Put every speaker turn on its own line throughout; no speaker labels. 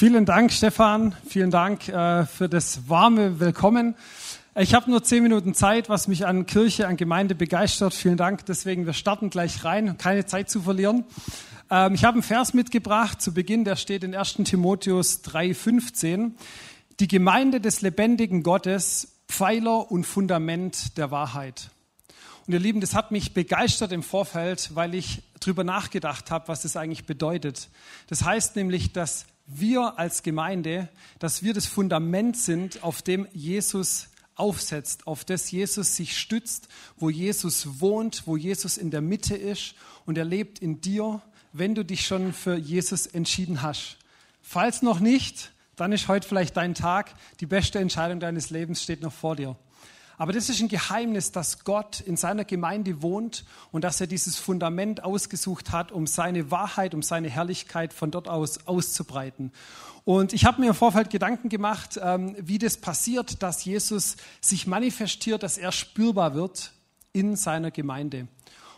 Vielen Dank, Stefan. Vielen Dank äh, für das warme Willkommen. Ich habe nur zehn Minuten Zeit, was mich an Kirche, an Gemeinde begeistert. Vielen Dank. Deswegen, wir starten gleich rein, keine Zeit zu verlieren. Ähm, ich habe einen Vers mitgebracht zu Beginn, der steht in 1 Timotheus 3,15. Die Gemeinde des lebendigen Gottes, Pfeiler und Fundament der Wahrheit. Und ihr Lieben, das hat mich begeistert im Vorfeld, weil ich drüber nachgedacht habe, was das eigentlich bedeutet. Das heißt nämlich, dass wir als Gemeinde, dass wir das Fundament sind, auf dem Jesus aufsetzt, auf das Jesus sich stützt, wo Jesus wohnt, wo Jesus in der Mitte ist und er lebt in dir, wenn du dich schon für Jesus entschieden hast. Falls noch nicht, dann ist heute vielleicht dein Tag. Die beste Entscheidung deines Lebens steht noch vor dir. Aber das ist ein Geheimnis, dass Gott in seiner Gemeinde wohnt und dass er dieses Fundament ausgesucht hat, um seine Wahrheit, um seine Herrlichkeit von dort aus auszubreiten. Und ich habe mir im Vorfeld Gedanken gemacht, ähm, wie das passiert, dass Jesus sich manifestiert, dass er spürbar wird in seiner Gemeinde.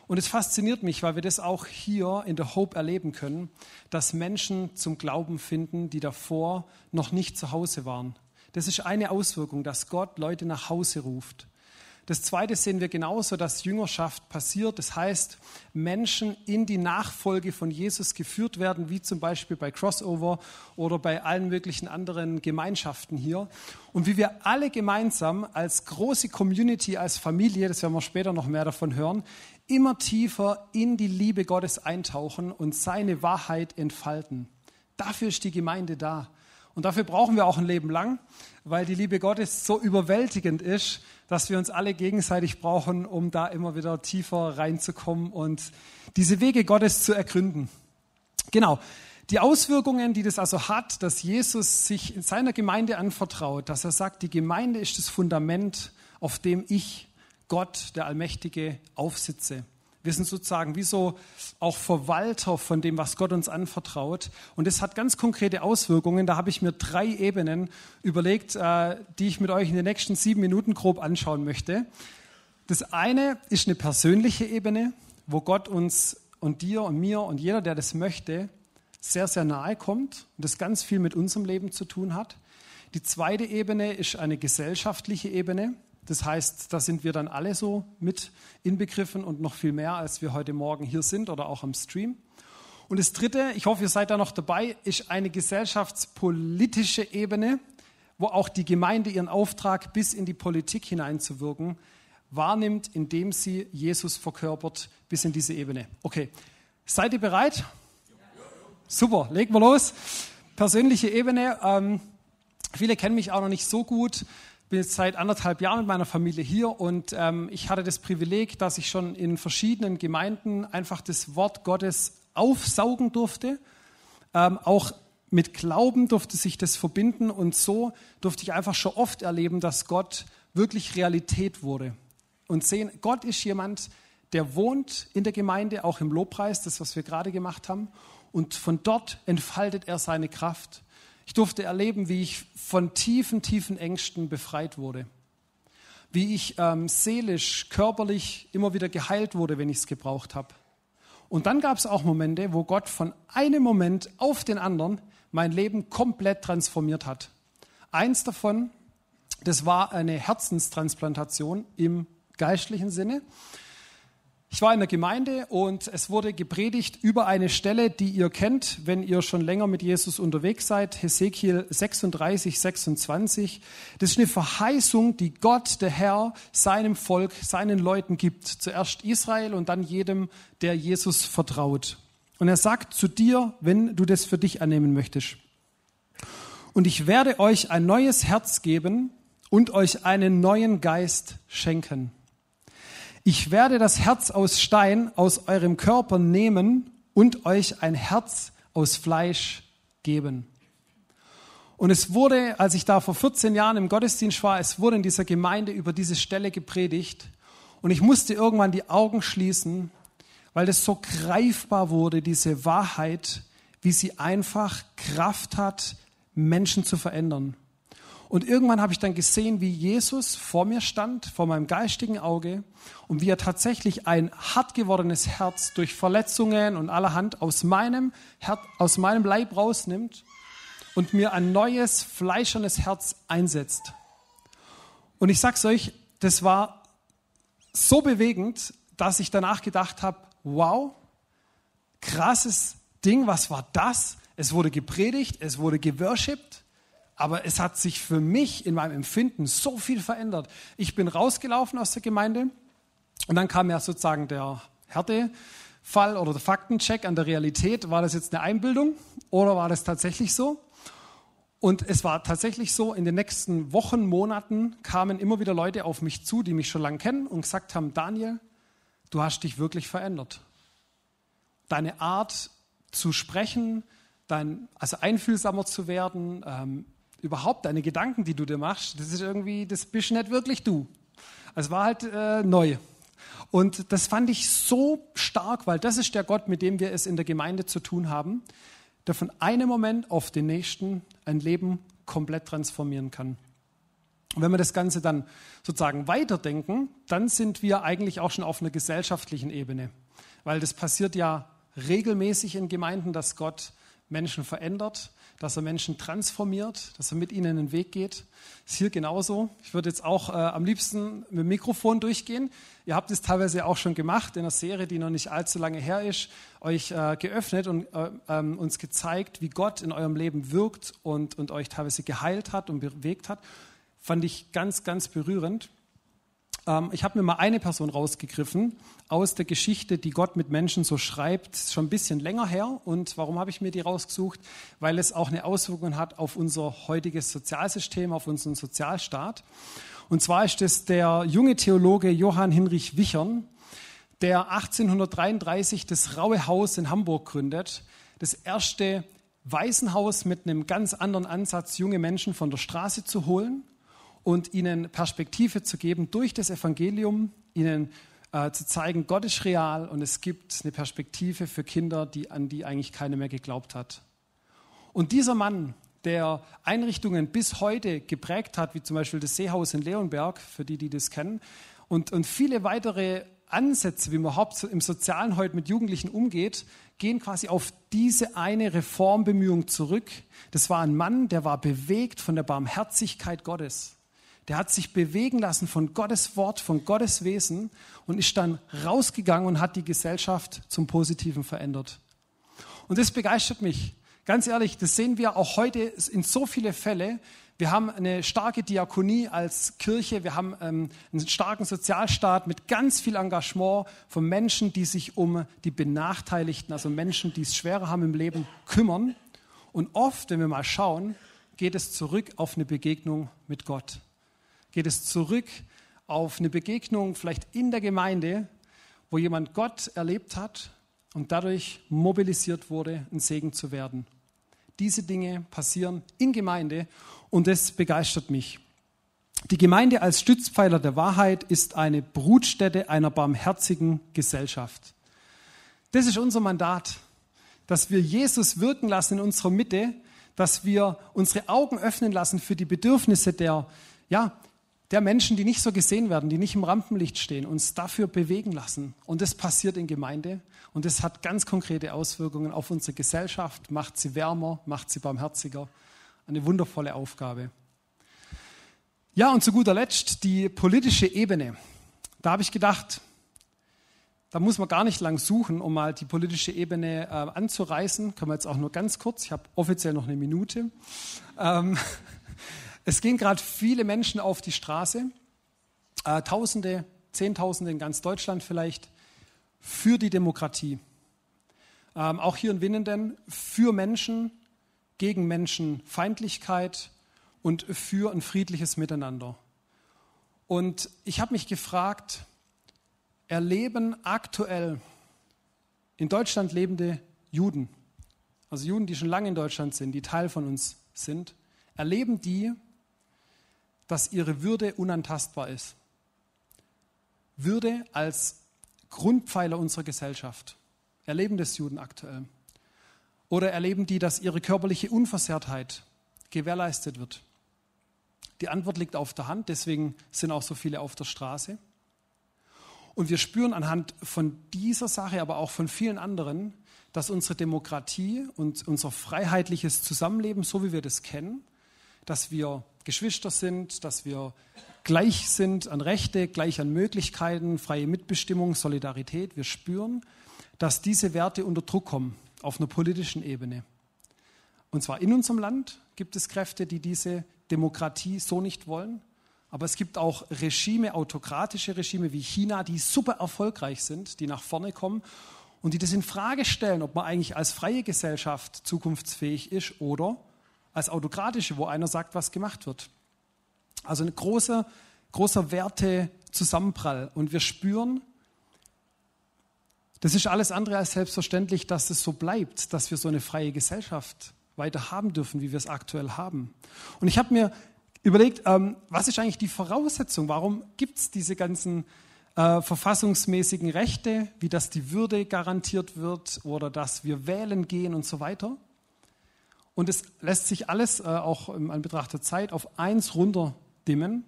Und es fasziniert mich, weil wir das auch hier in der Hope erleben können, dass Menschen zum Glauben finden, die davor noch nicht zu Hause waren. Das ist eine Auswirkung, dass Gott Leute nach Hause ruft. Das Zweite sehen wir genauso, dass Jüngerschaft passiert. Das heißt, Menschen in die Nachfolge von Jesus geführt werden, wie zum Beispiel bei Crossover oder bei allen möglichen anderen Gemeinschaften hier. Und wie wir alle gemeinsam als große Community, als Familie, das werden wir später noch mehr davon hören, immer tiefer in die Liebe Gottes eintauchen und seine Wahrheit entfalten. Dafür ist die Gemeinde da. Und dafür brauchen wir auch ein Leben lang, weil die Liebe Gottes so überwältigend ist, dass wir uns alle gegenseitig brauchen, um da immer wieder tiefer reinzukommen und diese Wege Gottes zu ergründen. Genau. Die Auswirkungen, die das also hat, dass Jesus sich in seiner Gemeinde anvertraut, dass er sagt, die Gemeinde ist das Fundament, auf dem ich, Gott, der Allmächtige, aufsitze. Wir sind sozusagen wie so auch Verwalter von dem, was Gott uns anvertraut. Und das hat ganz konkrete Auswirkungen. Da habe ich mir drei Ebenen überlegt, äh, die ich mit euch in den nächsten sieben Minuten grob anschauen möchte. Das eine ist eine persönliche Ebene, wo Gott uns und dir und mir und jeder, der das möchte, sehr, sehr nahe kommt und das ganz viel mit unserem Leben zu tun hat. Die zweite Ebene ist eine gesellschaftliche Ebene. Das heißt, da sind wir dann alle so mit inbegriffen und noch viel mehr, als wir heute Morgen hier sind oder auch am Stream. Und das Dritte, ich hoffe, ihr seid da noch dabei, ist eine gesellschaftspolitische Ebene, wo auch die Gemeinde ihren Auftrag bis in die Politik hineinzuwirken wahrnimmt, indem sie Jesus verkörpert bis in diese Ebene. Okay, seid ihr bereit? Super, legen wir los. Persönliche Ebene. Ähm, viele kennen mich auch noch nicht so gut bin jetzt seit anderthalb Jahren mit meiner Familie hier und ähm, ich hatte das Privileg, dass ich schon in verschiedenen Gemeinden einfach das Wort Gottes aufsaugen durfte. Ähm, auch mit Glauben durfte sich das verbinden und so durfte ich einfach schon oft erleben, dass Gott wirklich Realität wurde. Und sehen, Gott ist jemand, der wohnt in der Gemeinde, auch im Lobpreis, das, was wir gerade gemacht haben. Und von dort entfaltet er seine Kraft. Ich durfte erleben, wie ich von tiefen, tiefen Ängsten befreit wurde. Wie ich ähm, seelisch, körperlich immer wieder geheilt wurde, wenn ich es gebraucht habe. Und dann gab es auch Momente, wo Gott von einem Moment auf den anderen mein Leben komplett transformiert hat. Eins davon, das war eine Herzenstransplantation im geistlichen Sinne. Ich war in der Gemeinde und es wurde gepredigt über eine Stelle, die ihr kennt, wenn ihr schon länger mit Jesus unterwegs seid, Hesekiel 36, 26. Das ist eine Verheißung, die Gott, der Herr, seinem Volk, seinen Leuten gibt. Zuerst Israel und dann jedem, der Jesus vertraut. Und er sagt zu dir, wenn du das für dich annehmen möchtest. Und ich werde euch ein neues Herz geben und euch einen neuen Geist schenken ich werde das Herz aus Stein aus eurem Körper nehmen und euch ein Herz aus Fleisch geben. Und es wurde, als ich da vor 14 Jahren im Gottesdienst war, es wurde in dieser Gemeinde über diese Stelle gepredigt. Und ich musste irgendwann die Augen schließen, weil das so greifbar wurde, diese Wahrheit, wie sie einfach Kraft hat, Menschen zu verändern. Und irgendwann habe ich dann gesehen, wie Jesus vor mir stand, vor meinem geistigen Auge, und wie er tatsächlich ein hart gewordenes Herz durch Verletzungen und allerhand aus meinem, Herz, aus meinem Leib rausnimmt und mir ein neues, fleischernes Herz einsetzt. Und ich sag's euch, das war so bewegend, dass ich danach gedacht habe, wow, krasses Ding, was war das? Es wurde gepredigt, es wurde geworshipped, aber es hat sich für mich in meinem Empfinden so viel verändert. Ich bin rausgelaufen aus der Gemeinde und dann kam ja sozusagen der Härtefall oder der Faktencheck an der Realität. War das jetzt eine Einbildung oder war das tatsächlich so? Und es war tatsächlich so, in den nächsten Wochen, Monaten kamen immer wieder Leute auf mich zu, die mich schon lange kennen und gesagt haben, Daniel, du hast dich wirklich verändert. Deine Art zu sprechen, dein, also einfühlsamer zu werden, ähm, überhaupt deine Gedanken, die du dir machst, das ist irgendwie, das bist nicht wirklich du. Es war halt äh, neu. Und das fand ich so stark, weil das ist der Gott, mit dem wir es in der Gemeinde zu tun haben, der von einem Moment auf den nächsten ein Leben komplett transformieren kann. Und wenn wir das Ganze dann sozusagen weiterdenken, dann sind wir eigentlich auch schon auf einer gesellschaftlichen Ebene. Weil das passiert ja regelmäßig in Gemeinden, dass Gott Menschen verändert, dass er Menschen transformiert, dass er mit ihnen einen Weg geht. Ist hier genauso. Ich würde jetzt auch äh, am liebsten mit dem Mikrofon durchgehen. Ihr habt es teilweise auch schon gemacht in einer Serie, die noch nicht allzu lange her ist, euch äh, geöffnet und äh, ähm, uns gezeigt, wie Gott in eurem Leben wirkt und, und euch teilweise geheilt hat und bewegt hat. Fand ich ganz, ganz berührend. Ähm, ich habe mir mal eine Person rausgegriffen aus der Geschichte, die Gott mit Menschen so schreibt, schon ein bisschen länger her. Und warum habe ich mir die rausgesucht? Weil es auch eine Auswirkung hat auf unser heutiges Sozialsystem, auf unseren Sozialstaat. Und zwar ist es der junge Theologe Johann Hinrich Wichern, der 1833 das Raue Haus in Hamburg gründet, das erste Waisenhaus mit einem ganz anderen Ansatz, junge Menschen von der Straße zu holen und ihnen Perspektive zu geben durch das Evangelium, ihnen äh, zu zeigen, Gott ist real und es gibt eine Perspektive für Kinder, die, an die eigentlich keiner mehr geglaubt hat. Und dieser Mann, der Einrichtungen bis heute geprägt hat, wie zum Beispiel das Seehaus in Leonberg, für die, die das kennen, und, und viele weitere Ansätze, wie man überhaupt im Sozialen heute mit Jugendlichen umgeht, gehen quasi auf diese eine Reformbemühung zurück. Das war ein Mann, der war bewegt von der Barmherzigkeit Gottes der hat sich bewegen lassen von Gottes Wort, von Gottes Wesen und ist dann rausgegangen und hat die Gesellschaft zum Positiven verändert. Und das begeistert mich. Ganz ehrlich, das sehen wir auch heute in so viele Fälle. Wir haben eine starke Diakonie als Kirche, wir haben ähm, einen starken Sozialstaat mit ganz viel Engagement von Menschen, die sich um die Benachteiligten, also Menschen, die es schwerer haben im Leben, kümmern. Und oft, wenn wir mal schauen, geht es zurück auf eine Begegnung mit Gott geht es zurück auf eine Begegnung vielleicht in der Gemeinde, wo jemand Gott erlebt hat und dadurch mobilisiert wurde, ein Segen zu werden. Diese Dinge passieren in Gemeinde und das begeistert mich. Die Gemeinde als Stützpfeiler der Wahrheit ist eine Brutstätte einer barmherzigen Gesellschaft. Das ist unser Mandat, dass wir Jesus wirken lassen in unserer Mitte, dass wir unsere Augen öffnen lassen für die Bedürfnisse der, ja, der Menschen, die nicht so gesehen werden, die nicht im Rampenlicht stehen, uns dafür bewegen lassen. Und das passiert in Gemeinde und das hat ganz konkrete Auswirkungen auf unsere Gesellschaft, macht sie wärmer, macht sie barmherziger. Eine wundervolle Aufgabe. Ja, und zu guter Letzt die politische Ebene. Da habe ich gedacht, da muss man gar nicht lang suchen, um mal die politische Ebene äh, anzureißen. Können wir jetzt auch nur ganz kurz. Ich habe offiziell noch eine Minute. Ähm, es gehen gerade viele Menschen auf die Straße, äh, Tausende, Zehntausende in ganz Deutschland vielleicht, für die Demokratie. Ähm, auch hier in Winnenden für Menschen, gegen Menschenfeindlichkeit und für ein friedliches Miteinander. Und ich habe mich gefragt, erleben aktuell in Deutschland lebende Juden, also Juden, die schon lange in Deutschland sind, die Teil von uns sind, erleben die dass ihre Würde unantastbar ist. Würde als Grundpfeiler unserer Gesellschaft. Erleben das Juden aktuell? Oder erleben die, dass ihre körperliche Unversehrtheit gewährleistet wird? Die Antwort liegt auf der Hand, deswegen sind auch so viele auf der Straße. Und wir spüren anhand von dieser Sache, aber auch von vielen anderen, dass unsere Demokratie und unser freiheitliches Zusammenleben, so wie wir das kennen, dass wir Geschwister sind, dass wir gleich sind an Rechte, gleich an Möglichkeiten, freie Mitbestimmung, Solidarität. Wir spüren, dass diese Werte unter Druck kommen auf einer politischen Ebene. Und zwar in unserem Land gibt es Kräfte, die diese Demokratie so nicht wollen. Aber es gibt auch Regime, autokratische Regime wie China, die super erfolgreich sind, die nach vorne kommen und die das in Frage stellen, ob man eigentlich als freie Gesellschaft zukunftsfähig ist oder als autokratische, wo einer sagt, was gemacht wird. Also ein großer, großer Wertezusammenprall. Und wir spüren, das ist alles andere als selbstverständlich, dass es so bleibt, dass wir so eine freie Gesellschaft weiter haben dürfen, wie wir es aktuell haben. Und ich habe mir überlegt, ähm, was ist eigentlich die Voraussetzung? Warum gibt es diese ganzen äh, verfassungsmäßigen Rechte, wie dass die Würde garantiert wird oder dass wir wählen gehen und so weiter? Und es lässt sich alles äh, auch im Anbetracht der Zeit auf eins runterdimmen,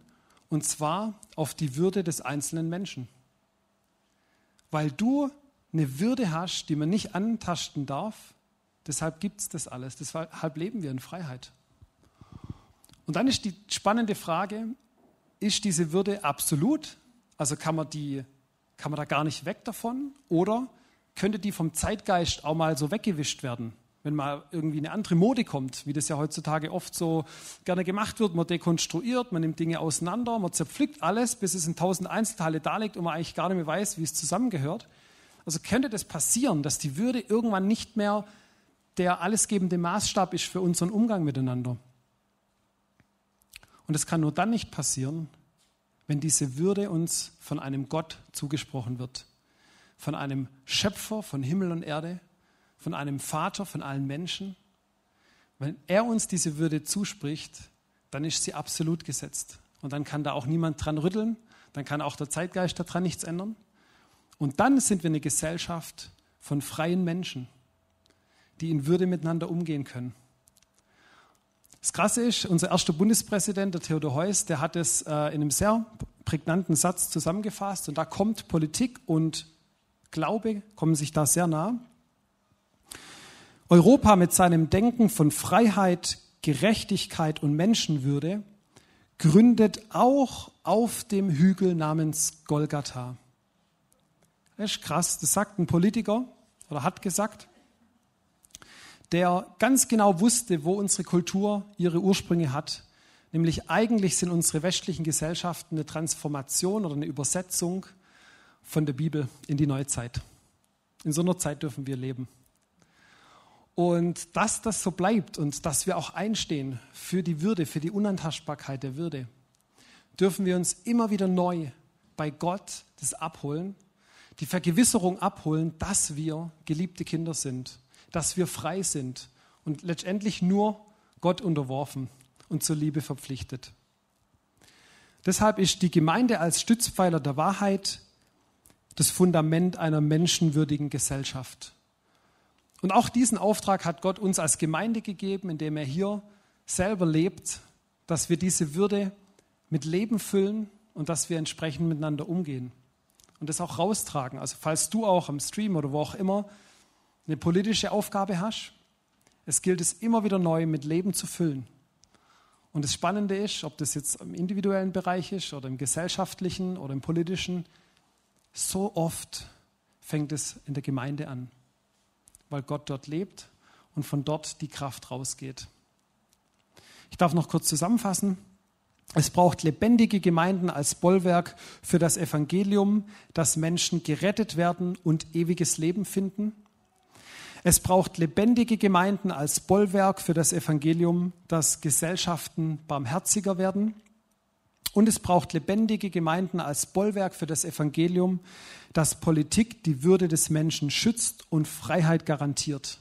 und zwar auf die Würde des einzelnen Menschen. Weil du eine Würde hast, die man nicht antasten darf, deshalb gibt es das alles, deshalb leben wir in Freiheit. Und dann ist die spannende Frage, ist diese Würde absolut? Also kann man, die, kann man da gar nicht weg davon? Oder könnte die vom Zeitgeist auch mal so weggewischt werden? Wenn mal irgendwie eine andere Mode kommt, wie das ja heutzutage oft so gerne gemacht wird. Man dekonstruiert, man nimmt Dinge auseinander, man zerpflückt alles, bis es in tausend Einzelteile darlegt und man eigentlich gar nicht mehr weiß, wie es zusammengehört. Also könnte das passieren, dass die Würde irgendwann nicht mehr der allesgebende Maßstab ist für unseren Umgang miteinander. Und es kann nur dann nicht passieren, wenn diese Würde uns von einem Gott zugesprochen wird, von einem Schöpfer von Himmel und Erde, von einem Vater, von allen Menschen. Wenn er uns diese Würde zuspricht, dann ist sie absolut gesetzt. Und dann kann da auch niemand dran rütteln, dann kann auch der Zeitgeist daran nichts ändern. Und dann sind wir eine Gesellschaft von freien Menschen, die in Würde miteinander umgehen können. Das Krasse ist, unser erster Bundespräsident, der Theodor Heuss, der hat es äh, in einem sehr prägnanten Satz zusammengefasst. Und da kommt Politik und Glaube, kommen sich da sehr nah. Europa mit seinem Denken von Freiheit, Gerechtigkeit und Menschenwürde gründet auch auf dem Hügel namens Golgatha. Das ist krass, das sagt ein Politiker oder hat gesagt, der ganz genau wusste, wo unsere Kultur ihre Ursprünge hat. Nämlich eigentlich sind unsere westlichen Gesellschaften eine Transformation oder eine Übersetzung von der Bibel in die Neuzeit. In so einer Zeit dürfen wir leben. Und dass das so bleibt und dass wir auch einstehen für die Würde, für die Unantastbarkeit der Würde, dürfen wir uns immer wieder neu bei Gott das abholen, die Vergewisserung abholen, dass wir geliebte Kinder sind, dass wir frei sind und letztendlich nur Gott unterworfen und zur Liebe verpflichtet. Deshalb ist die Gemeinde als Stützpfeiler der Wahrheit das Fundament einer menschenwürdigen Gesellschaft. Und auch diesen Auftrag hat Gott uns als Gemeinde gegeben, indem er hier selber lebt, dass wir diese Würde mit Leben füllen und dass wir entsprechend miteinander umgehen und das auch raustragen. Also falls du auch am Stream oder wo auch immer eine politische Aufgabe hast, es gilt es immer wieder neu mit Leben zu füllen. Und das Spannende ist, ob das jetzt im individuellen Bereich ist oder im gesellschaftlichen oder im politischen, so oft fängt es in der Gemeinde an weil Gott dort lebt und von dort die Kraft rausgeht. Ich darf noch kurz zusammenfassen. Es braucht lebendige Gemeinden als Bollwerk für das Evangelium, dass Menschen gerettet werden und ewiges Leben finden. Es braucht lebendige Gemeinden als Bollwerk für das Evangelium, dass Gesellschaften barmherziger werden. Und es braucht lebendige Gemeinden als Bollwerk für das Evangelium, dass Politik die Würde des Menschen schützt und Freiheit garantiert.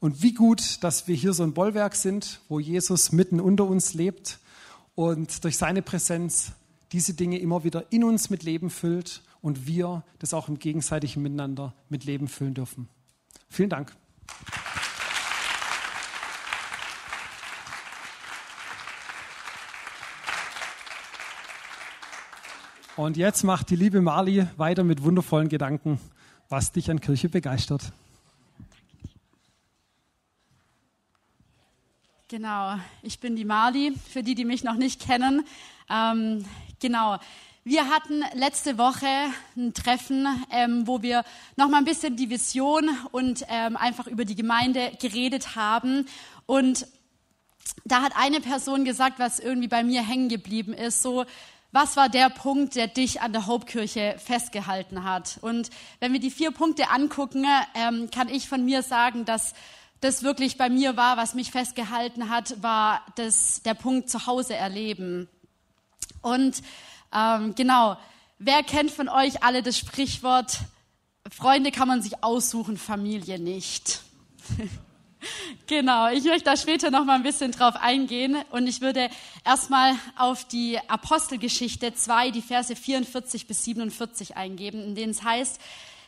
Und wie gut, dass wir hier so ein Bollwerk sind, wo Jesus mitten unter uns lebt und durch seine Präsenz diese Dinge immer wieder in uns mit Leben füllt und wir das auch im gegenseitigen Miteinander mit Leben füllen dürfen. Vielen Dank. Und jetzt macht die liebe Marli weiter mit wundervollen Gedanken, was dich an Kirche begeistert.
Genau, ich bin die Marli, für die, die mich noch nicht kennen. Ähm, genau, wir hatten letzte Woche ein Treffen, ähm, wo wir nochmal ein bisschen die Vision und ähm, einfach über die Gemeinde geredet haben. Und da hat eine Person gesagt, was irgendwie bei mir hängen geblieben ist, so, was war der Punkt, der dich an der Hauptkirche festgehalten hat? Und wenn wir die vier Punkte angucken, ähm, kann ich von mir sagen, dass das wirklich bei mir war, was mich festgehalten hat, war das, der Punkt Zuhause erleben. Und ähm, genau, wer kennt von euch alle das Sprichwort, Freunde kann man sich aussuchen, Familie nicht? Genau, ich möchte da später noch mal ein bisschen drauf eingehen und ich würde erstmal auf die Apostelgeschichte 2, die Verse 44 bis 47 eingeben, in denen es heißt,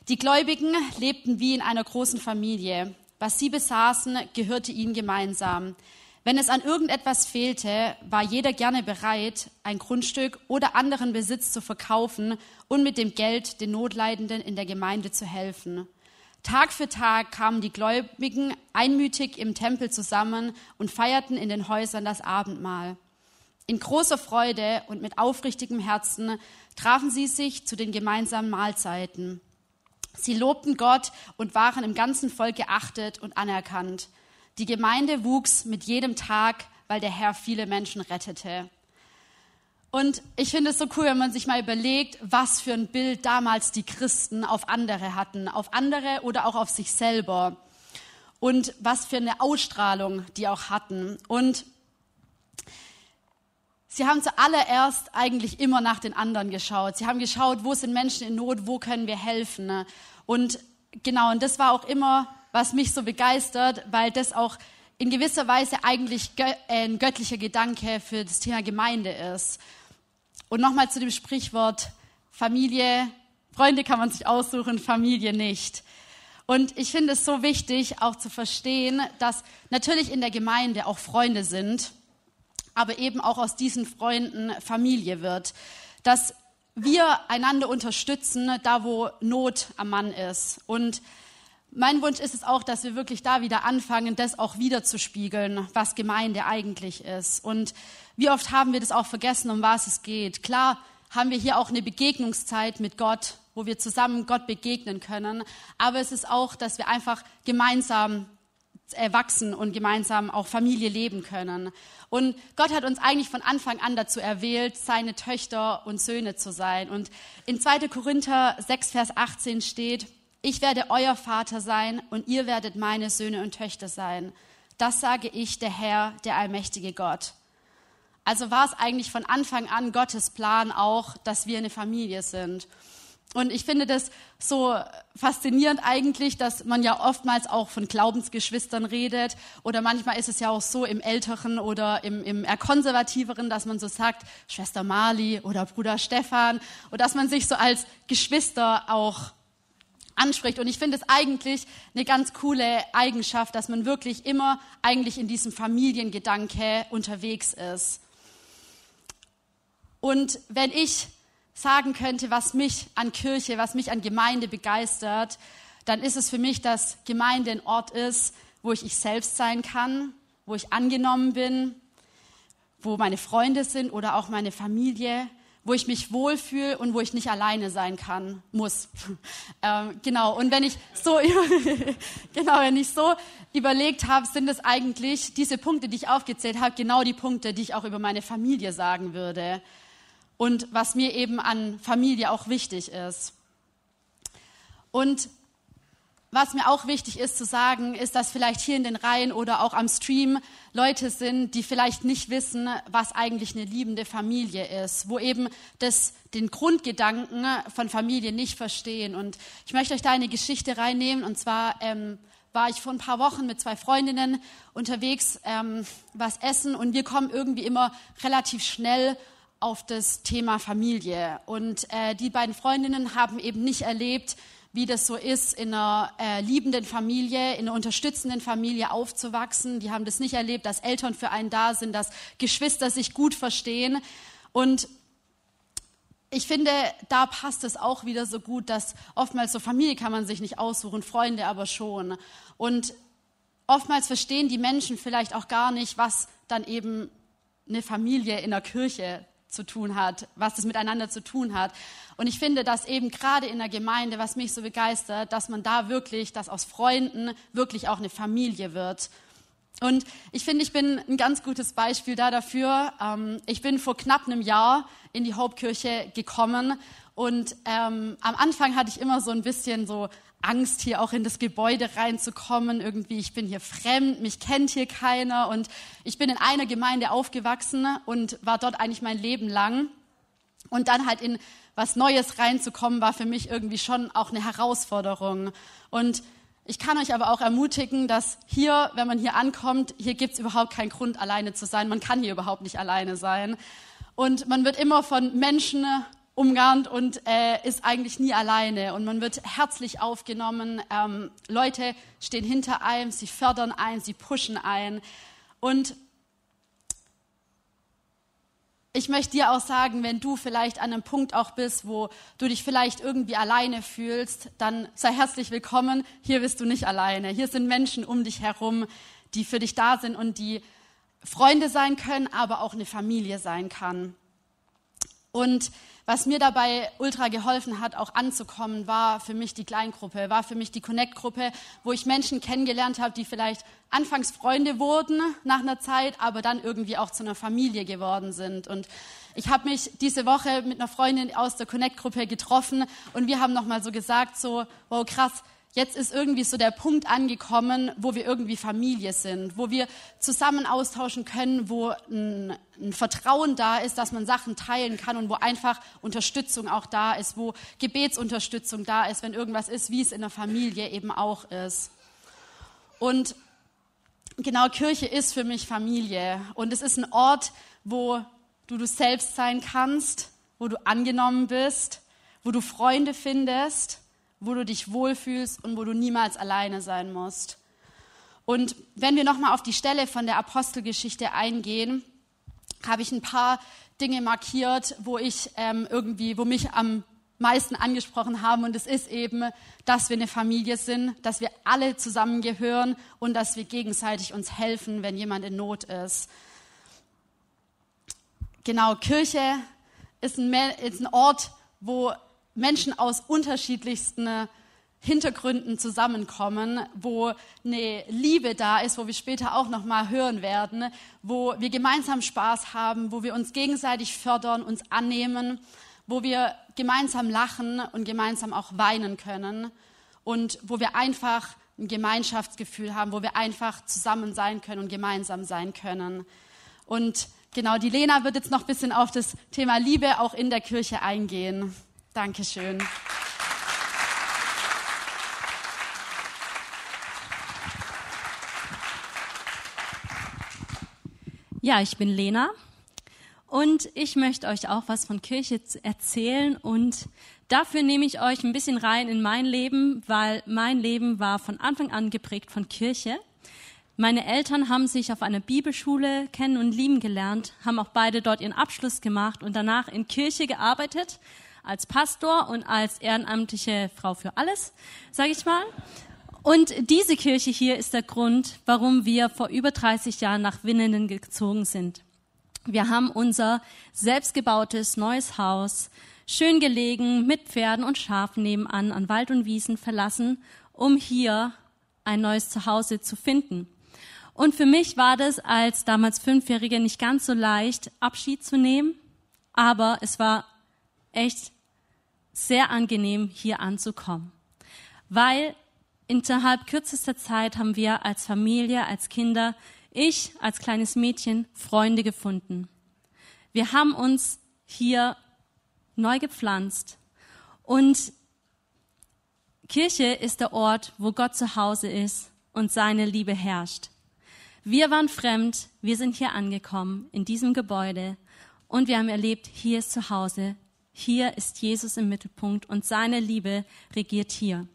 die Gläubigen lebten wie in einer großen Familie. Was sie besaßen, gehörte ihnen gemeinsam. Wenn es an irgendetwas fehlte, war jeder gerne bereit, ein Grundstück oder anderen Besitz zu verkaufen und mit dem Geld den Notleidenden in der Gemeinde zu helfen. Tag für Tag kamen die Gläubigen einmütig im Tempel zusammen und feierten in den Häusern das Abendmahl. In großer Freude und mit aufrichtigem Herzen trafen sie sich zu den gemeinsamen Mahlzeiten. Sie lobten Gott und waren im ganzen Volk geachtet und anerkannt. Die Gemeinde wuchs mit jedem Tag, weil der Herr viele Menschen rettete. Und ich finde es so cool, wenn man sich mal überlegt, was für ein Bild damals die Christen auf andere hatten, auf andere oder auch auf sich selber. Und was für eine Ausstrahlung die auch hatten. Und sie haben zuallererst eigentlich immer nach den anderen geschaut. Sie haben geschaut, wo sind Menschen in Not, wo können wir helfen. Und genau, und das war auch immer, was mich so begeistert, weil das auch in gewisser Weise eigentlich ein göttlicher Gedanke für das Thema Gemeinde ist. Und nochmal zu dem Sprichwort Familie, Freunde kann man sich aussuchen, Familie nicht. Und ich finde es so wichtig, auch zu verstehen, dass natürlich in der Gemeinde auch Freunde sind, aber eben auch aus diesen Freunden Familie wird. Dass wir einander unterstützen, da wo Not am Mann ist. Und mein Wunsch ist es auch, dass wir wirklich da wieder anfangen, das auch wieder zu spiegeln, was Gemeinde eigentlich ist. Und wie oft haben wir das auch vergessen, um was es geht? Klar haben wir hier auch eine Begegnungszeit mit Gott, wo wir zusammen Gott begegnen können. Aber es ist auch, dass wir einfach gemeinsam erwachsen und gemeinsam auch Familie leben können. Und Gott hat uns eigentlich von Anfang an dazu erwählt, seine Töchter und Söhne zu sein. Und in 2. Korinther 6, Vers 18 steht, ich werde euer Vater sein und ihr werdet meine Söhne und Töchter sein. Das sage ich, der Herr, der allmächtige Gott. Also war es eigentlich von Anfang an Gottes Plan auch, dass wir eine Familie sind. Und ich finde das so faszinierend eigentlich, dass man ja oftmals auch von Glaubensgeschwistern redet oder manchmal ist es ja auch so im Älteren oder im, im eher konservativeren, dass man so sagt, Schwester Mali oder Bruder Stefan oder dass man sich so als Geschwister auch anspricht. Und ich finde es eigentlich eine ganz coole Eigenschaft, dass man wirklich immer eigentlich in diesem Familiengedanke unterwegs ist. Und wenn ich sagen könnte, was mich an Kirche, was mich an Gemeinde begeistert, dann ist es für mich, dass Gemeinde ein Ort ist, wo ich ich selbst sein kann, wo ich angenommen bin, wo meine Freunde sind oder auch meine Familie, wo ich mich wohlfühle und wo ich nicht alleine sein kann, muss. ähm, genau. Und wenn ich so, genau, wenn ich so überlegt habe, sind es eigentlich diese Punkte, die ich aufgezählt habe, genau die Punkte, die ich auch über meine Familie sagen würde. Und was mir eben an Familie auch wichtig ist. Und was mir auch wichtig ist zu sagen, ist, dass vielleicht hier in den Reihen oder auch am Stream Leute sind, die vielleicht nicht wissen, was eigentlich eine liebende Familie ist, wo eben das, den Grundgedanken von Familie nicht verstehen. Und ich möchte euch da eine Geschichte reinnehmen. Und zwar ähm, war ich vor ein paar Wochen mit zwei Freundinnen unterwegs, ähm, was essen. Und wir kommen irgendwie immer relativ schnell auf das Thema Familie. Und äh, die beiden Freundinnen haben eben nicht erlebt, wie das so ist, in einer äh, liebenden Familie, in einer unterstützenden Familie aufzuwachsen. Die haben das nicht erlebt, dass Eltern für einen da sind, dass Geschwister sich gut verstehen. Und ich finde, da passt es auch wieder so gut, dass oftmals so Familie kann man sich nicht aussuchen, Freunde aber schon. Und oftmals verstehen die Menschen vielleicht auch gar nicht, was dann eben eine Familie in der Kirche zu tun hat, was das miteinander zu tun hat. Und ich finde, dass eben gerade in der Gemeinde, was mich so begeistert, dass man da wirklich, dass aus Freunden wirklich auch eine Familie wird. Und ich finde, ich bin ein ganz gutes Beispiel da dafür. Ähm, ich bin vor knapp einem Jahr in die Hauptkirche gekommen und ähm, am Anfang hatte ich immer so ein bisschen so Angst, hier auch in das Gebäude reinzukommen. Irgendwie, ich bin hier fremd, mich kennt hier keiner. Und ich bin in einer Gemeinde aufgewachsen und war dort eigentlich mein Leben lang. Und dann halt in was Neues reinzukommen, war für mich irgendwie schon auch eine Herausforderung. Und ich kann euch aber auch ermutigen, dass hier, wenn man hier ankommt, hier gibt's überhaupt keinen Grund, alleine zu sein. Man kann hier überhaupt nicht alleine sein. Und man wird immer von Menschen umgarnt und äh, ist eigentlich nie alleine. Und man wird herzlich aufgenommen. Ähm, Leute stehen hinter einem, sie fördern ein, sie pushen ein. Und ich möchte dir auch sagen, wenn du vielleicht an einem Punkt auch bist, wo du dich vielleicht irgendwie alleine fühlst, dann sei herzlich willkommen. Hier bist du nicht alleine. Hier sind Menschen um dich herum, die für dich da sind und die Freunde sein können, aber auch eine Familie sein kann. Und was mir dabei ultra geholfen hat, auch anzukommen, war für mich die Kleingruppe, war für mich die Connect-Gruppe, wo ich Menschen kennengelernt habe, die vielleicht anfangs Freunde wurden nach einer Zeit, aber dann irgendwie auch zu einer Familie geworden sind. Und ich habe mich diese Woche mit einer Freundin aus der Connect-Gruppe getroffen und wir haben nochmal so gesagt, so, wow, krass, jetzt ist irgendwie so der Punkt angekommen, wo wir irgendwie Familie sind, wo wir zusammen austauschen können, wo ein, ein, Vertrauen da ist, dass man Sachen teilen kann und wo einfach Unterstützung auch da ist, wo Gebetsunterstützung da ist, wenn irgendwas ist, wie es in der Familie eben auch ist. Und genau, Kirche ist für mich Familie und es ist ein Ort, wo du du selbst sein kannst, wo du angenommen bist, wo du Freunde findest wo du dich wohlfühlst und wo du niemals alleine sein musst. Und wenn wir nochmal auf die Stelle von der Apostelgeschichte eingehen, habe ich ein paar Dinge markiert, wo ich ähm, irgendwie, wo mich am meisten angesprochen haben. Und es ist eben, dass wir eine Familie sind, dass wir alle zusammengehören und dass wir gegenseitig uns helfen, wenn jemand in Not ist. Genau, Kirche ist ein, ist ein Ort, wo Menschen aus unterschiedlichsten Hintergründen zusammenkommen, wo eine Liebe da ist, wo wir später auch noch mal hören werden, wo wir gemeinsam Spaß haben, wo wir uns gegenseitig fördern, uns annehmen, wo wir gemeinsam lachen und gemeinsam auch weinen können und wo wir einfach ein Gemeinschaftsgefühl haben, wo wir einfach zusammen sein können und gemeinsam sein können. Und genau, die Lena wird jetzt noch ein bisschen auf das Thema Liebe auch in der Kirche eingehen. Dankeschön.
Ja, ich bin Lena und ich möchte euch auch was von Kirche erzählen und dafür nehme ich euch ein bisschen rein in mein Leben, weil mein Leben war von Anfang an geprägt von Kirche. Meine Eltern haben sich auf einer Bibelschule kennen und lieben gelernt, haben auch beide dort ihren Abschluss gemacht und danach in Kirche gearbeitet als Pastor und als ehrenamtliche Frau für alles, sage ich mal. Und diese Kirche hier ist der Grund, warum wir vor über 30 Jahren nach Winnenden gezogen sind. Wir haben unser selbstgebautes neues Haus, schön gelegen, mit Pferden und Schafen nebenan an Wald und Wiesen verlassen, um hier ein neues Zuhause zu finden. Und für mich war das als damals Fünfjährige nicht ganz so leicht, Abschied zu nehmen, aber es war echt sehr angenehm, hier anzukommen. Weil innerhalb kürzester Zeit haben wir als Familie, als Kinder, ich als kleines Mädchen Freunde gefunden. Wir haben uns hier neu gepflanzt und Kirche ist der Ort, wo Gott zu Hause ist und seine Liebe herrscht. Wir waren fremd, wir sind hier angekommen in diesem Gebäude und wir haben erlebt, hier ist zu Hause, hier ist Jesus im Mittelpunkt und seine Liebe regiert hier.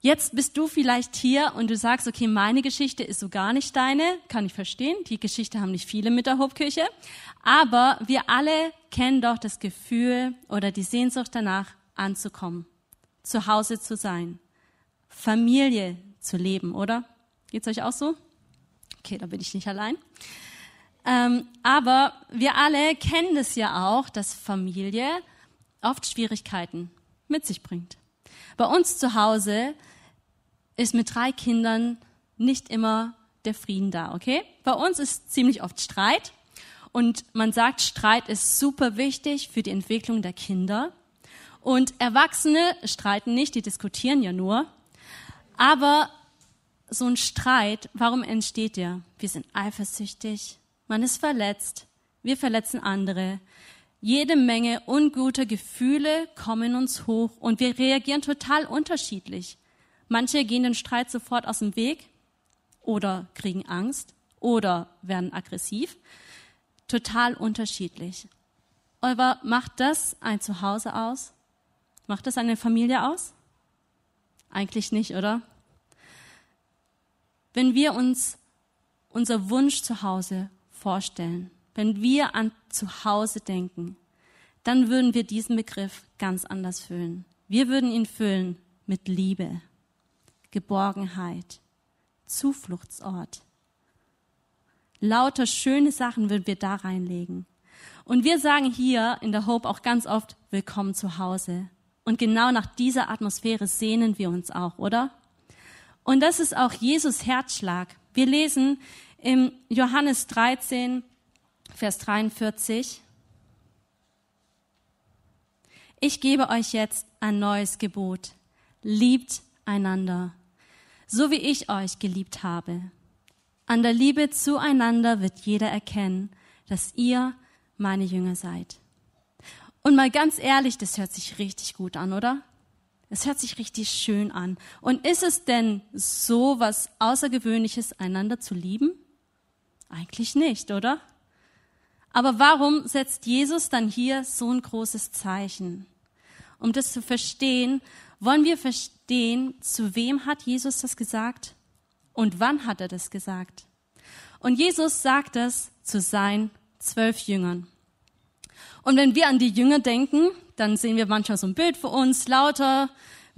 Jetzt bist du vielleicht hier und du sagst, okay, meine Geschichte ist so gar nicht deine, kann ich verstehen. Die Geschichte haben nicht viele mit der Hauptkirche. Aber wir alle kennen doch das Gefühl oder die Sehnsucht danach, anzukommen, zu Hause zu sein, Familie zu leben, oder? Geht's euch auch so? Okay, da bin ich nicht allein. Ähm, aber wir alle kennen das ja auch, dass Familie oft Schwierigkeiten mit sich bringt. Bei uns zu Hause ist mit drei Kindern nicht immer der Frieden da, okay? Bei uns ist ziemlich oft Streit und man sagt, Streit ist super wichtig für die Entwicklung der Kinder. Und Erwachsene streiten nicht, die diskutieren ja nur. Aber so ein Streit, warum entsteht der? Wir sind eifersüchtig, man ist verletzt, wir verletzen andere. Jede Menge unguter Gefühle kommen uns hoch und wir reagieren total unterschiedlich. Manche gehen den Streit sofort aus dem Weg oder kriegen Angst oder werden aggressiv. Total unterschiedlich. Aber macht das ein Zuhause aus? Macht das eine Familie aus? Eigentlich nicht, oder? Wenn wir uns unser Wunsch zu Hause vorstellen, wenn wir an zu Hause denken, dann würden wir diesen Begriff ganz anders füllen. Wir würden ihn füllen mit Liebe, Geborgenheit, Zufluchtsort. Lauter schöne Sachen würden wir da reinlegen. Und wir sagen hier in der Hope auch ganz oft, willkommen zu Hause. Und genau nach dieser Atmosphäre sehnen wir uns auch, oder? Und das ist auch Jesus Herzschlag. Wir lesen im Johannes 13, Vers 43. Ich gebe euch jetzt ein neues Gebot. Liebt einander, so wie ich euch geliebt habe. An der Liebe zueinander wird jeder erkennen, dass ihr meine Jünger seid. Und mal ganz ehrlich, das hört sich richtig gut an, oder? Es hört sich richtig schön an. Und ist es denn so was Außergewöhnliches, einander zu lieben? Eigentlich nicht, oder? Aber warum setzt Jesus dann hier so ein großes Zeichen? Um das zu verstehen, wollen wir verstehen, zu wem hat Jesus das gesagt und wann hat er das gesagt. Und Jesus sagt es zu seinen zwölf Jüngern. Und wenn wir an die Jünger denken, dann sehen wir manchmal so ein Bild für uns, lauter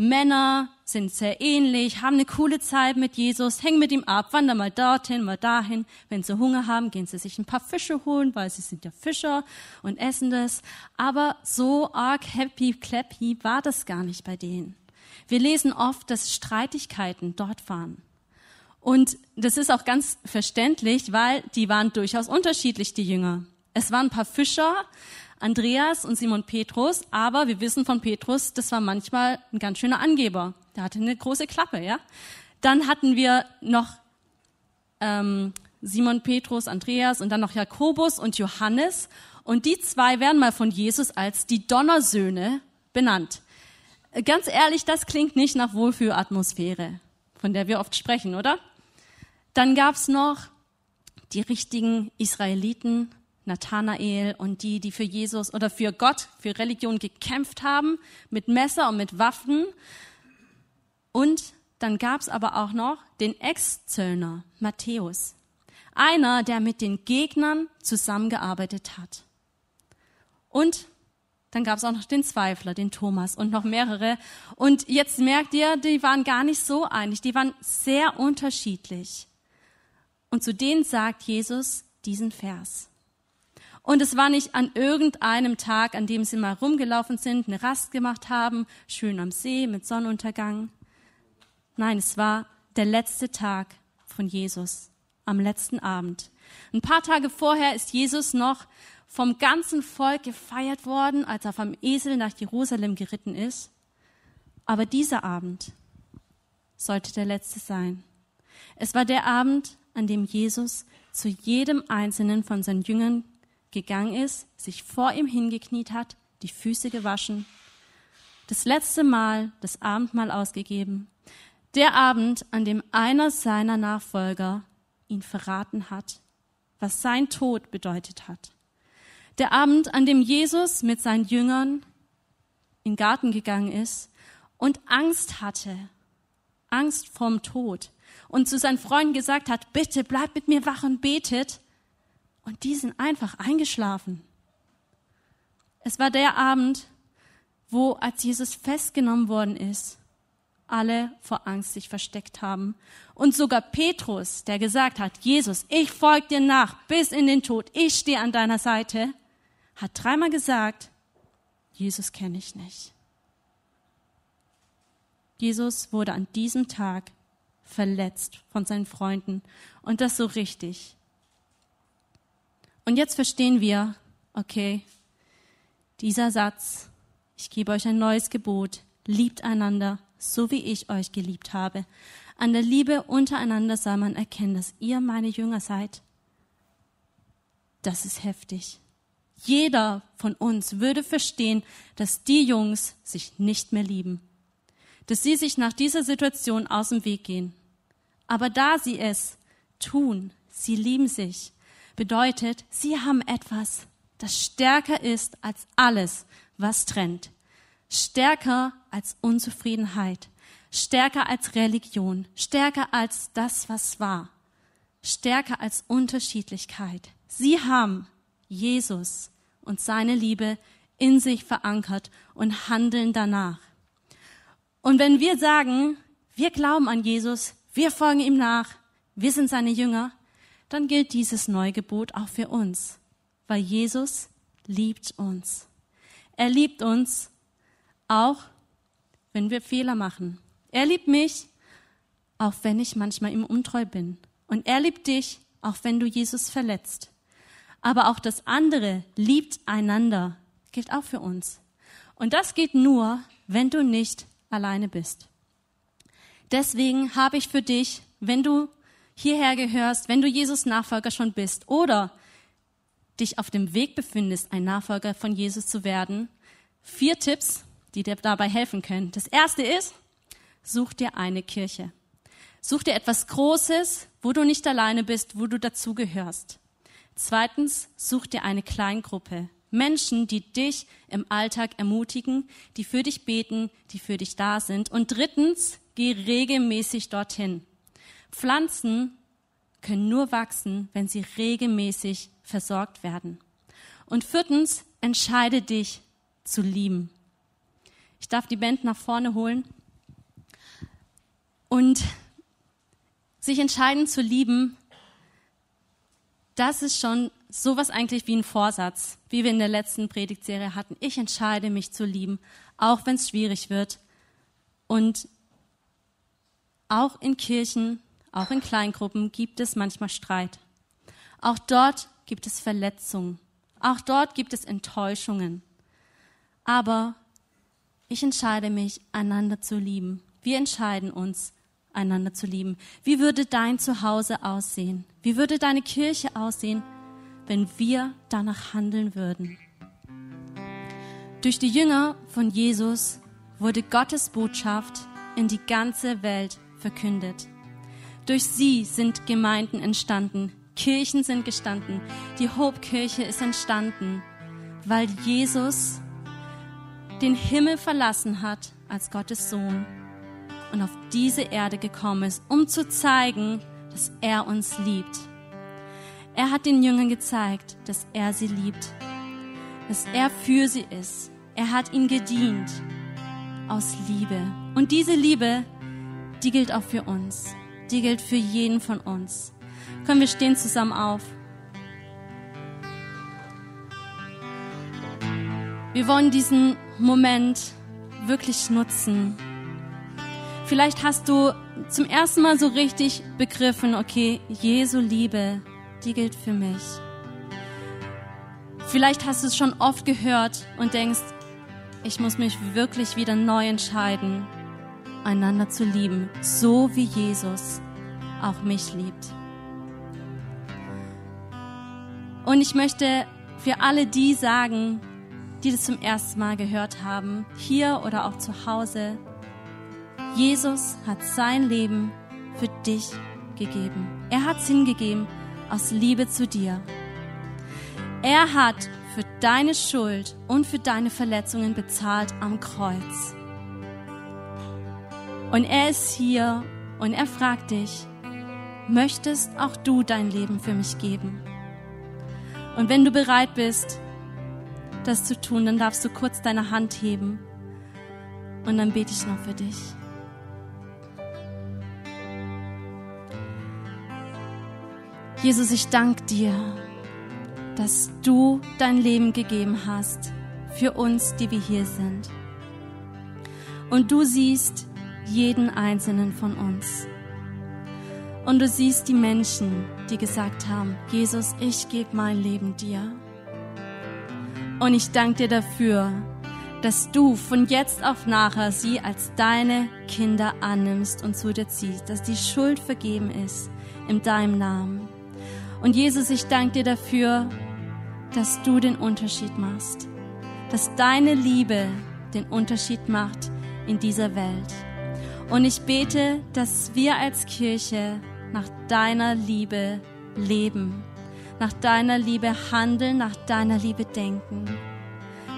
Männer sind sehr ähnlich, haben eine coole Zeit mit Jesus, hängen mit ihm ab, wandern mal dorthin, mal dahin. Wenn sie Hunger haben, gehen sie sich ein paar Fische holen, weil sie sind ja Fischer und essen das. Aber so arg happy, clappy war das gar nicht bei denen. Wir lesen oft, dass Streitigkeiten dort waren. Und das ist auch ganz verständlich, weil die waren durchaus unterschiedlich, die Jünger. Es waren ein paar Fischer, Andreas und Simon Petrus, aber wir wissen von Petrus, das war manchmal ein ganz schöner Angeber. Der hatte eine große Klappe, ja. Dann hatten wir noch ähm, Simon Petrus, Andreas und dann noch Jakobus und Johannes. Und die zwei werden mal von Jesus als die Donnersöhne benannt. Ganz ehrlich, das klingt nicht nach Wohlfühlatmosphäre, von der wir oft sprechen, oder? Dann gab's noch die richtigen Israeliten, Nathanael und die, die für Jesus oder für Gott, für Religion gekämpft haben, mit Messer und mit Waffen. Und dann gab es aber auch noch den Ex-Zöllner, Matthäus. Einer, der mit den Gegnern zusammengearbeitet hat. Und dann gab es auch noch den Zweifler, den Thomas und noch mehrere. Und jetzt merkt ihr, die waren gar nicht so einig, die waren sehr unterschiedlich. Und zu denen sagt Jesus diesen Vers. Und es war nicht an irgendeinem Tag, an dem sie mal rumgelaufen sind, eine Rast gemacht haben, schön am See mit Sonnenuntergang. Nein, es war der letzte Tag von Jesus, am letzten Abend. Ein paar Tage vorher ist Jesus noch vom ganzen Volk gefeiert worden, als er vom Esel nach Jerusalem geritten ist. Aber dieser Abend sollte der letzte sein. Es war der Abend, an dem Jesus zu jedem einzelnen von seinen Jüngern gegangen ist, sich vor ihm hingekniet hat, die Füße gewaschen, das letzte Mal das Abendmahl ausgegeben, der Abend, an dem einer seiner Nachfolger ihn verraten hat, was sein Tod bedeutet hat. Der Abend, an dem Jesus mit seinen Jüngern in den Garten gegangen ist und Angst hatte, Angst vorm Tod und zu seinen Freunden gesagt hat, bitte bleibt mit mir wach und betet, und die sind einfach eingeschlafen. Es war der Abend, wo, als Jesus festgenommen worden ist alle vor Angst sich versteckt haben. Und sogar Petrus, der gesagt hat, Jesus, ich folge dir nach bis in den Tod, ich stehe an deiner Seite, hat dreimal gesagt, Jesus kenne ich nicht. Jesus wurde an diesem Tag verletzt von seinen Freunden und das so richtig. Und jetzt verstehen wir, okay, dieser Satz, ich gebe euch ein neues Gebot, liebt einander, so wie ich euch geliebt habe. An der Liebe untereinander soll man erkennen, dass ihr meine Jünger seid. Das ist heftig. Jeder von uns würde verstehen, dass die Jungs sich nicht mehr lieben, dass sie sich nach dieser Situation aus dem Weg gehen. Aber da sie es tun, sie lieben sich, bedeutet, sie haben etwas, das stärker ist als alles, was trennt stärker als Unzufriedenheit, stärker als Religion, stärker als das, was war, stärker als Unterschiedlichkeit. Sie haben Jesus und seine Liebe in sich verankert und handeln danach. Und wenn wir sagen, wir glauben an Jesus, wir folgen ihm nach, wir sind seine Jünger, dann gilt dieses Neugebot auch für uns, weil Jesus liebt uns. Er liebt uns auch wenn wir Fehler machen. Er liebt mich, auch wenn ich manchmal ihm untreu bin. Und er liebt dich, auch wenn du Jesus verletzt. Aber auch das andere liebt einander, gilt auch für uns. Und das geht nur, wenn du nicht alleine bist. Deswegen habe ich für dich, wenn du hierher gehörst, wenn du Jesus Nachfolger schon bist oder dich auf dem Weg befindest, ein Nachfolger von Jesus zu werden, vier Tipps, die dir dabei helfen können. Das erste ist, such dir eine Kirche. Such dir etwas Großes, wo du nicht alleine bist, wo du dazugehörst. Zweitens, such dir eine Kleingruppe. Menschen, die dich im Alltag ermutigen, die für dich beten, die für dich da sind. Und drittens, geh regelmäßig dorthin. Pflanzen können nur wachsen, wenn sie regelmäßig versorgt werden. Und viertens, entscheide dich zu lieben. Ich darf die Band nach vorne holen. Und sich entscheiden zu lieben, das ist schon sowas eigentlich wie ein Vorsatz, wie wir in der letzten Predigtserie hatten. Ich entscheide mich zu lieben, auch wenn es schwierig wird. Und auch in Kirchen, auch in Kleingruppen gibt es manchmal Streit. Auch dort gibt es Verletzungen. Auch dort gibt es Enttäuschungen. Aber ich entscheide mich, einander zu lieben. Wir entscheiden uns, einander zu lieben. Wie würde dein Zuhause aussehen? Wie würde deine Kirche aussehen, wenn wir danach handeln würden? Durch die Jünger von Jesus wurde Gottes Botschaft in die ganze Welt verkündet. Durch sie sind Gemeinden entstanden, Kirchen sind gestanden, die Hope-Kirche ist entstanden, weil Jesus den Himmel verlassen hat als Gottes Sohn und auf diese Erde gekommen ist, um zu zeigen, dass er uns liebt. Er hat den Jüngern gezeigt, dass er sie liebt, dass er für sie ist. Er hat ihnen gedient aus Liebe. Und diese Liebe, die gilt auch für uns. Die gilt für jeden von uns. Können wir stehen zusammen auf? Wir wollen diesen Moment wirklich nutzen. Vielleicht hast du zum ersten Mal so richtig begriffen, okay, Jesu Liebe, die gilt für mich. Vielleicht hast du es schon oft gehört und denkst, ich muss mich wirklich wieder neu entscheiden, einander zu lieben, so wie Jesus auch mich liebt. Und ich möchte für alle die sagen, die das zum ersten Mal gehört haben, hier oder auch zu Hause. Jesus hat sein Leben für dich gegeben. Er hat es hingegeben aus Liebe zu dir. Er hat für deine Schuld und für deine Verletzungen bezahlt am Kreuz. Und er ist hier und er fragt dich, möchtest auch du dein Leben für mich geben? Und wenn du bereit bist, das zu tun, dann darfst du kurz deine Hand heben und dann bete ich noch für dich. Jesus, ich danke dir, dass du dein Leben gegeben hast für uns, die wir hier sind. Und du siehst jeden einzelnen von uns. Und du siehst die Menschen, die gesagt haben, Jesus, ich gebe mein Leben dir. Und ich danke dir dafür, dass du von jetzt auf nachher sie als deine Kinder annimmst und zu dir ziehst, dass die Schuld vergeben ist in deinem Namen. Und Jesus, ich danke dir dafür, dass du den Unterschied machst, dass deine Liebe den Unterschied macht in dieser Welt. Und ich bete, dass wir als Kirche nach deiner Liebe leben, nach deiner Liebe handeln, nach deiner Liebe denken.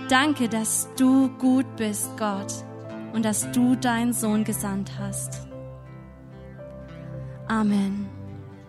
Danke, dass du gut bist, Gott, und dass du deinen Sohn gesandt hast. Amen.